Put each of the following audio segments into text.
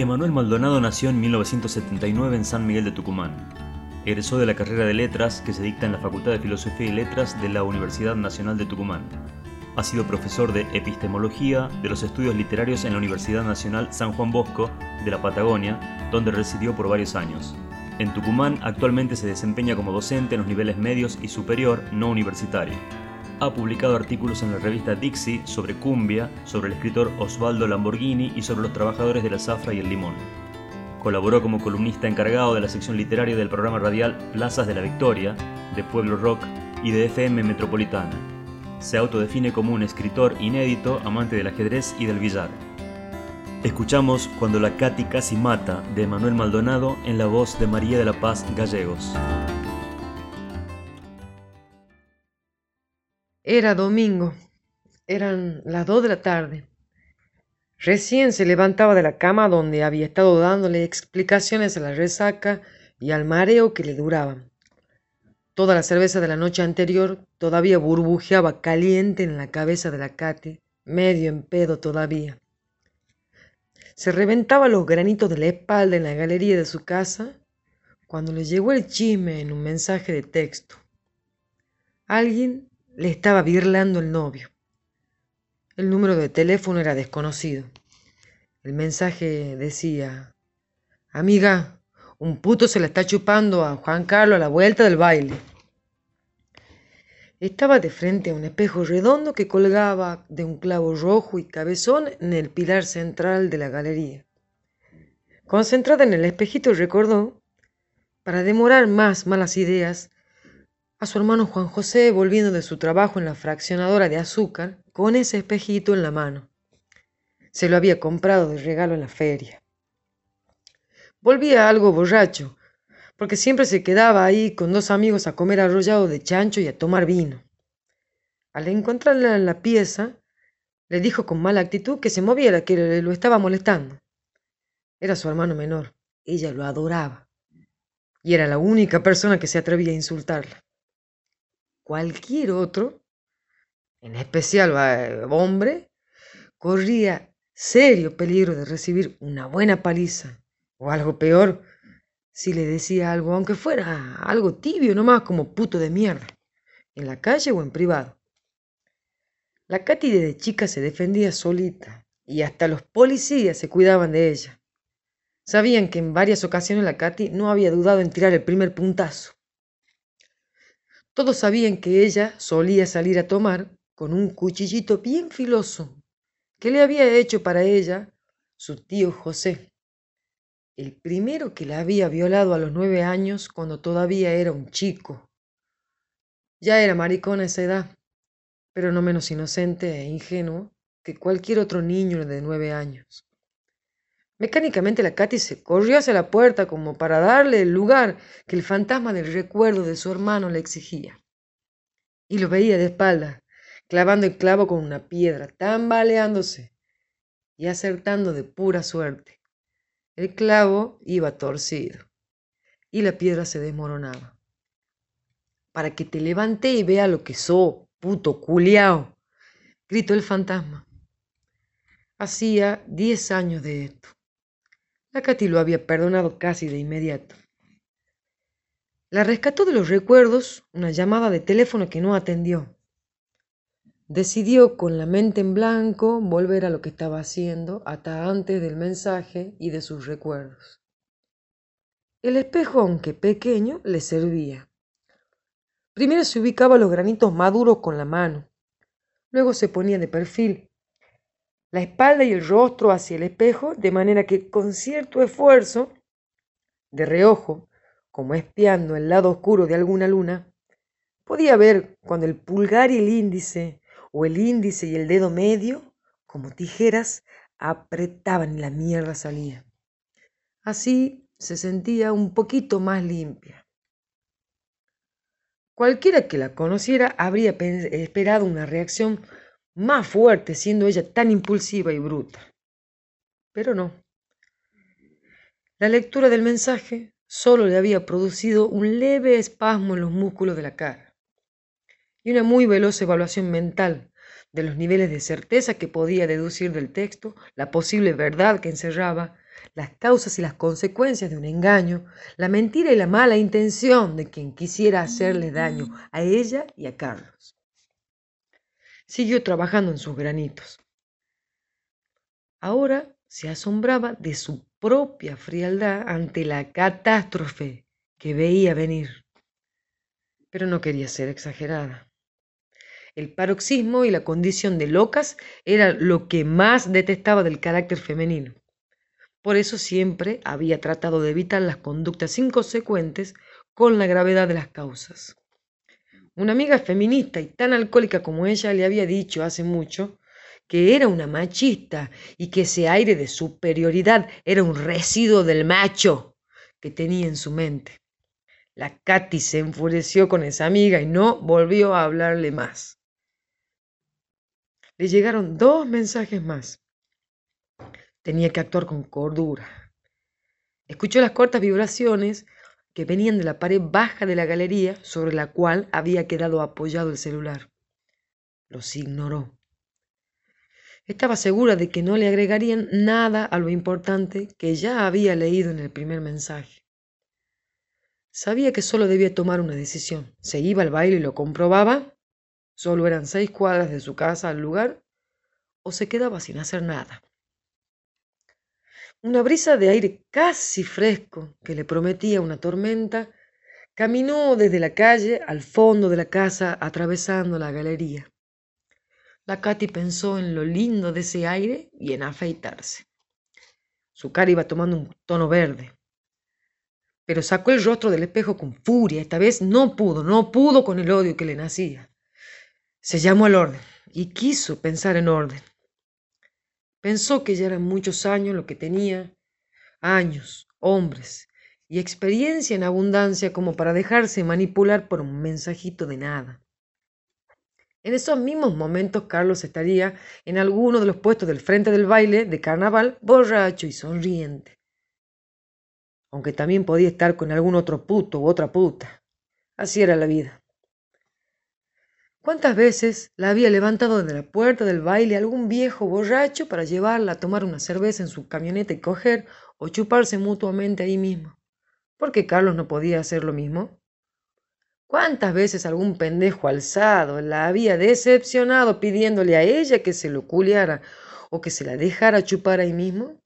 Emanuel Maldonado nació en 1979 en San Miguel de Tucumán. Egresó de la carrera de Letras que se dicta en la Facultad de Filosofía y Letras de la Universidad Nacional de Tucumán. Ha sido profesor de Epistemología de los Estudios Literarios en la Universidad Nacional San Juan Bosco de la Patagonia, donde residió por varios años. En Tucumán actualmente se desempeña como docente en los niveles medios y superior no universitario. Ha publicado artículos en la revista Dixie sobre cumbia, sobre el escritor Osvaldo Lamborghini y sobre los trabajadores de la zafra y el limón. Colaboró como columnista encargado de la sección literaria del programa radial Plazas de la Victoria, de Pueblo Rock y de FM Metropolitana. Se autodefine como un escritor inédito, amante del ajedrez y del billar. Escuchamos Cuando la Cati casi mata de Manuel Maldonado en la voz de María de la Paz Gallegos. Era domingo. Eran las dos de la tarde. Recién se levantaba de la cama donde había estado dándole explicaciones a la resaca y al mareo que le duraban. Toda la cerveza de la noche anterior todavía burbujeaba caliente en la cabeza de la Katy, medio en pedo todavía. Se reventaba los granitos de la espalda en la galería de su casa cuando le llegó el chisme en un mensaje de texto. Alguien le estaba birlando el novio. El número de teléfono era desconocido. El mensaje decía, Amiga, un puto se la está chupando a Juan Carlos a la vuelta del baile. Estaba de frente a un espejo redondo que colgaba de un clavo rojo y cabezón en el pilar central de la galería. Concentrada en el espejito recordó, para demorar más malas ideas, a su hermano Juan José volviendo de su trabajo en la fraccionadora de azúcar con ese espejito en la mano. Se lo había comprado de regalo en la feria. Volvía algo borracho, porque siempre se quedaba ahí con dos amigos a comer arrollado de chancho y a tomar vino. Al encontrarla en la pieza, le dijo con mala actitud que se moviera, que lo estaba molestando. Era su hermano menor. Ella lo adoraba. Y era la única persona que se atrevía a insultarla cualquier otro, en especial hombre, corría serio peligro de recibir una buena paliza, o algo peor, si le decía algo, aunque fuera algo tibio nomás como puto de mierda, en la calle o en privado. La Katy de chica se defendía solita y hasta los policías se cuidaban de ella. Sabían que en varias ocasiones la Katy no había dudado en tirar el primer puntazo. Todos sabían que ella solía salir a tomar con un cuchillito bien filoso que le había hecho para ella su tío José, el primero que la había violado a los nueve años cuando todavía era un chico. Ya era maricón a esa edad, pero no menos inocente e ingenuo que cualquier otro niño de nueve años. Mecánicamente la Katy se corrió hacia la puerta como para darle el lugar que el fantasma del recuerdo de su hermano le exigía. Y lo veía de espalda, clavando el clavo con una piedra, tambaleándose y acertando de pura suerte. El clavo iba torcido y la piedra se desmoronaba. Para que te levante y vea lo que so, puto culiao, gritó el fantasma. Hacía diez años de esto. La Katy lo había perdonado casi de inmediato. La rescató de los recuerdos una llamada de teléfono que no atendió. Decidió con la mente en blanco volver a lo que estaba haciendo hasta antes del mensaje y de sus recuerdos. El espejo, aunque pequeño, le servía. Primero se ubicaba los granitos maduros con la mano. Luego se ponía de perfil la espalda y el rostro hacia el espejo, de manera que con cierto esfuerzo, de reojo, como espiando el lado oscuro de alguna luna, podía ver cuando el pulgar y el índice, o el índice y el dedo medio, como tijeras, apretaban y la mierda salía. Así se sentía un poquito más limpia. Cualquiera que la conociera habría esperado una reacción más fuerte siendo ella tan impulsiva y bruta. Pero no. La lectura del mensaje solo le había producido un leve espasmo en los músculos de la cara y una muy veloz evaluación mental de los niveles de certeza que podía deducir del texto, la posible verdad que encerraba, las causas y las consecuencias de un engaño, la mentira y la mala intención de quien quisiera hacerle daño a ella y a Carlos. Siguió trabajando en sus granitos. Ahora se asombraba de su propia frialdad ante la catástrofe que veía venir. Pero no quería ser exagerada. El paroxismo y la condición de locas era lo que más detestaba del carácter femenino. Por eso siempre había tratado de evitar las conductas inconsecuentes con la gravedad de las causas. Una amiga feminista y tan alcohólica como ella le había dicho hace mucho que era una machista y que ese aire de superioridad era un residuo del macho que tenía en su mente. La Katy se enfureció con esa amiga y no volvió a hablarle más. Le llegaron dos mensajes más. Tenía que actuar con cordura. Escuchó las cortas vibraciones que venían de la pared baja de la galería sobre la cual había quedado apoyado el celular. Los ignoró. Estaba segura de que no le agregarían nada a lo importante que ya había leído en el primer mensaje. Sabía que solo debía tomar una decisión. Se iba al baile y lo comprobaba. Solo eran seis cuadras de su casa al lugar. O se quedaba sin hacer nada. Una brisa de aire casi fresco que le prometía una tormenta caminó desde la calle al fondo de la casa atravesando la galería. La Katy pensó en lo lindo de ese aire y en afeitarse. Su cara iba tomando un tono verde. Pero sacó el rostro del espejo con furia. Esta vez no pudo, no pudo con el odio que le nacía. Se llamó al orden y quiso pensar en orden. Pensó que ya eran muchos años lo que tenía, años, hombres y experiencia en abundancia como para dejarse manipular por un mensajito de nada. En esos mismos momentos Carlos estaría en alguno de los puestos del frente del baile de carnaval, borracho y sonriente. Aunque también podía estar con algún otro puto u otra puta. Así era la vida. ¿Cuántas veces la había levantado desde la puerta del baile algún viejo borracho para llevarla a tomar una cerveza en su camioneta y coger o chuparse mutuamente ahí mismo? ¿Por qué Carlos no podía hacer lo mismo? ¿Cuántas veces algún pendejo alzado la había decepcionado pidiéndole a ella que se lo culiara o que se la dejara chupar ahí mismo?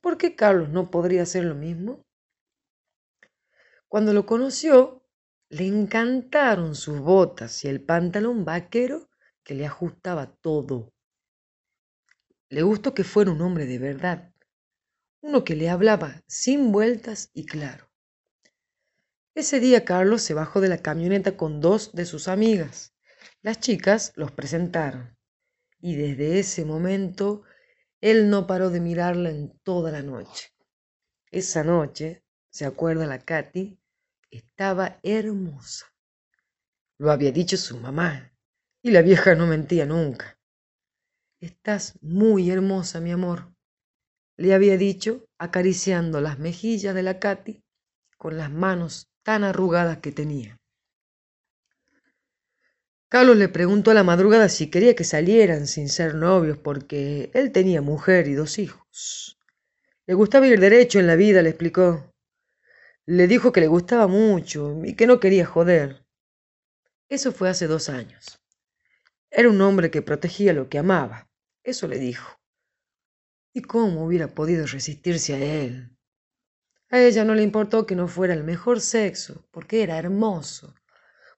¿Por qué Carlos no podría hacer lo mismo? Cuando lo conoció, le encantaron sus botas y el pantalón vaquero que le ajustaba todo. Le gustó que fuera un hombre de verdad, uno que le hablaba sin vueltas y claro. Ese día Carlos se bajó de la camioneta con dos de sus amigas. Las chicas los presentaron. Y desde ese momento él no paró de mirarla en toda la noche. Esa noche, se acuerda la Katy, estaba hermosa. Lo había dicho su mamá, y la vieja no mentía nunca. Estás muy hermosa, mi amor, le había dicho, acariciando las mejillas de la Katy con las manos tan arrugadas que tenía. Carlos le preguntó a la madrugada si quería que salieran sin ser novios, porque él tenía mujer y dos hijos. Le gustaba ir derecho en la vida, le explicó. Le dijo que le gustaba mucho y que no quería joder. Eso fue hace dos años. Era un hombre que protegía lo que amaba, eso le dijo. ¿Y cómo hubiera podido resistirse a él? A ella no le importó que no fuera el mejor sexo, porque era hermoso,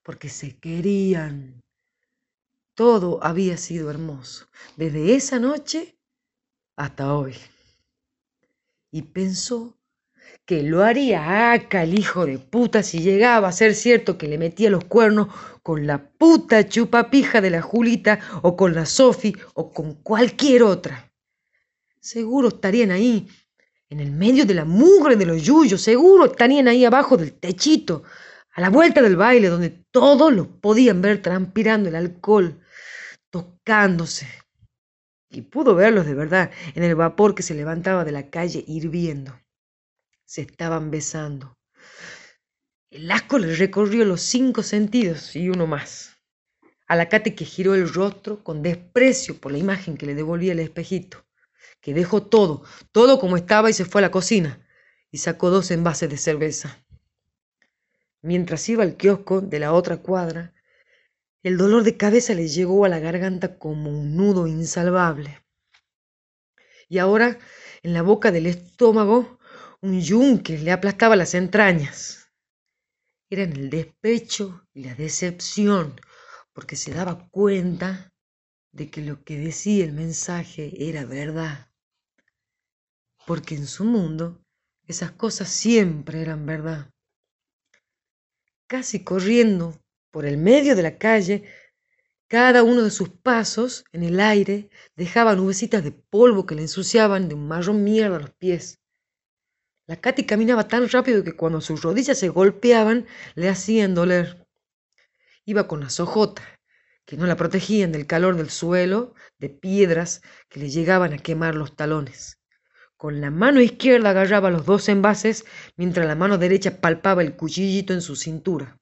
porque se querían. Todo había sido hermoso, desde esa noche hasta hoy. Y pensó que lo haría acá el hijo de puta si llegaba a ser cierto que le metía los cuernos con la puta chupapija de la Julita o con la Sofi o con cualquier otra. Seguro estarían ahí en el medio de la mugre de los yuyos, seguro estarían ahí abajo del techito, a la vuelta del baile, donde todos los podían ver transpirando el alcohol, tocándose. Y pudo verlos de verdad en el vapor que se levantaba de la calle hirviendo. Se estaban besando. El asco le recorrió los cinco sentidos y uno más. A la Cate que giró el rostro con desprecio por la imagen que le devolvía el espejito. que dejó todo, todo como estaba y se fue a la cocina y sacó dos envases de cerveza. Mientras iba al kiosco de la otra cuadra, el dolor de cabeza le llegó a la garganta como un nudo insalvable. Y ahora, en la boca del estómago, un yunque le aplastaba las entrañas. Eran el despecho y la decepción, porque se daba cuenta de que lo que decía el mensaje era verdad. Porque en su mundo esas cosas siempre eran verdad. Casi corriendo por el medio de la calle, cada uno de sus pasos en el aire dejaba nubecitas de polvo que le ensuciaban de un marrón mierda los pies. La Katy caminaba tan rápido que cuando sus rodillas se golpeaban le hacían doler. Iba con las ojotas, que no la protegían del calor del suelo, de piedras que le llegaban a quemar los talones. Con la mano izquierda agarraba los dos envases, mientras la mano derecha palpaba el cuchillito en su cintura.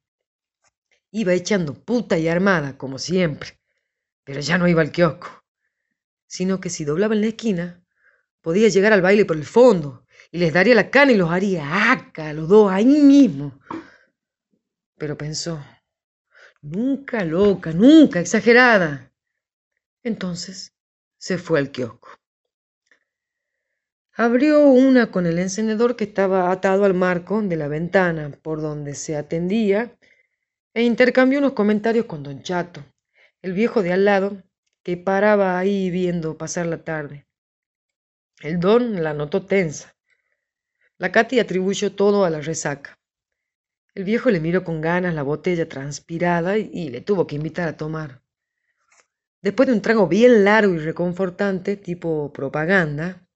Iba echando puta y armada, como siempre, pero ya no iba al kiosco, sino que si doblaba en la esquina, podía llegar al baile por el fondo, y les daría la cana y los haría acá, los dos, ahí mismo. Pero pensó, nunca loca, nunca exagerada. Entonces se fue al kiosco. Abrió una con el encendedor que estaba atado al marco de la ventana por donde se atendía e intercambió unos comentarios con don Chato, el viejo de al lado, que paraba ahí viendo pasar la tarde. El don la notó tensa. La Katy atribuyó todo a la resaca. El viejo le miró con ganas la botella transpirada y, le tuvo que invitar a tomar. Después de un trago bien largo y reconfortante, tipo propaganda,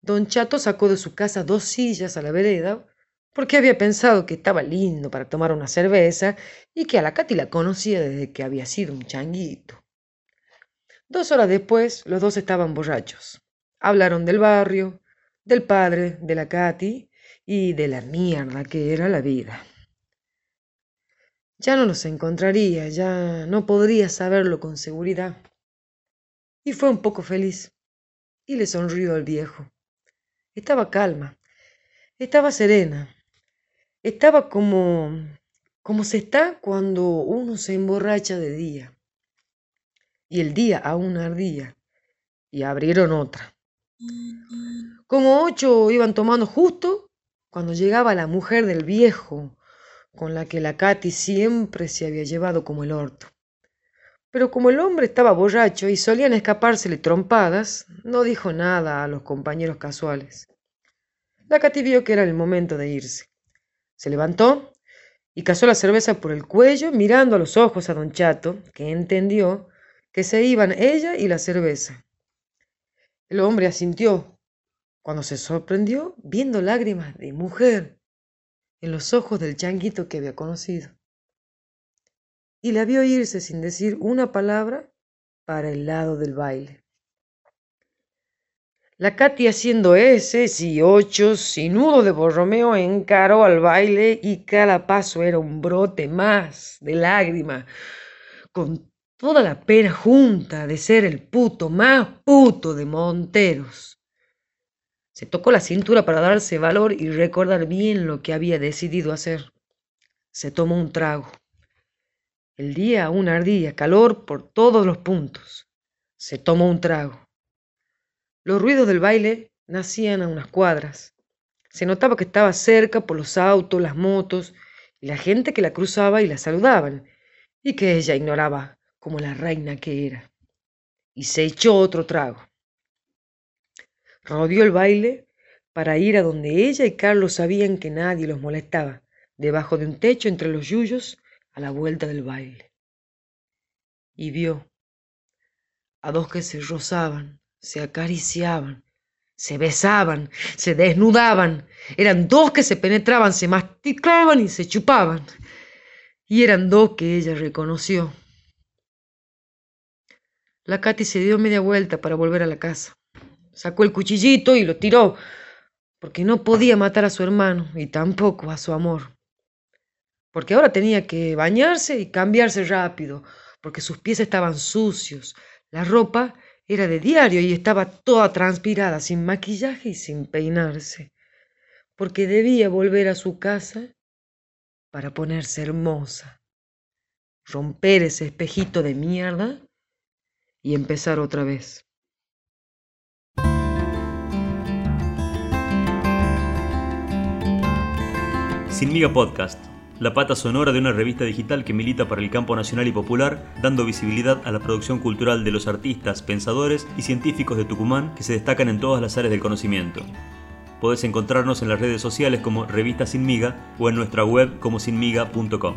don Chato sacó de su casa dos sillas a la vereda porque había pensado que estaba lindo para tomar una cerveza y que a la Katy la conocía desde que había sido un changuito. Dos horas después, los dos estaban borrachos. Hablaron del barrio, del padre de la Katy y de la mierda que era la vida. Ya no los encontraría, ya no podría saberlo con seguridad. Y fue un poco feliz. Y le sonrió al viejo. Estaba calma, estaba serena, estaba como como se está cuando uno se emborracha de día. Y el día aún ardía. Y abrieron otra. Como ocho iban tomando justo cuando llegaba la mujer del viejo, con la que la Katy siempre se había llevado como el orto. Pero como el hombre estaba borracho y solían escapársele trompadas, no dijo nada a los compañeros casuales. La Katy vio que era el momento de irse. Se levantó y cazó la cerveza por el cuello, mirando a los ojos a don Chato, que entendió que se iban ella y la cerveza. El hombre asintió, cuando se sorprendió viendo lágrimas de mujer en los ojos del changuito que había conocido. Y la vio irse sin decir una palabra para el lado del baile. La Katy haciendo S y ocho sin nudo de borromeo encaró al baile y cada paso era un brote más de lágrima, con toda la pena junta de ser el puto más puto de Monteros. Se tocó la cintura para darse valor y recordar bien lo que había decidido hacer. Se tomó un trago. El día aún ardía, calor por todos los puntos. Se tomó un trago. Los ruidos del baile nacían a unas cuadras. Se notaba que estaba cerca por los autos, las motos y la gente que la cruzaba y la saludaban, y que ella ignoraba como la reina que era. Y se echó otro trago. Rodeó el baile para ir a donde ella y Carlos sabían que nadie los molestaba, debajo de un techo entre los yuyos, a la vuelta del baile. Y vio a dos que se rozaban, se acariciaban, se besaban, se desnudaban. Eran dos que se penetraban, se masticaban y se chupaban. Y eran dos que ella reconoció. La Katy se dio media vuelta para volver a la casa. Sacó el cuchillito y lo tiró, porque no podía matar a su hermano y tampoco a su amor. Porque ahora tenía que bañarse y cambiarse rápido, porque sus pies estaban sucios, la ropa Era de diario y estaba toda transpirada, sin maquillaje y sin peinarse, porque debía volver a su casa para ponerse hermosa, romper ese espejito de mierda y empezar otra vez. Sin Miga Podcast, la pata sonora de una revista digital que milita para el campo nacional y popular, dando visibilidad a la producción cultural de los artistas, pensadores y científicos de Tucumán que se destacan en todas las áreas del conocimiento. Podés encontrarnos en las redes sociales como Revista Sin Miga o en nuestra web como sinmiga.com.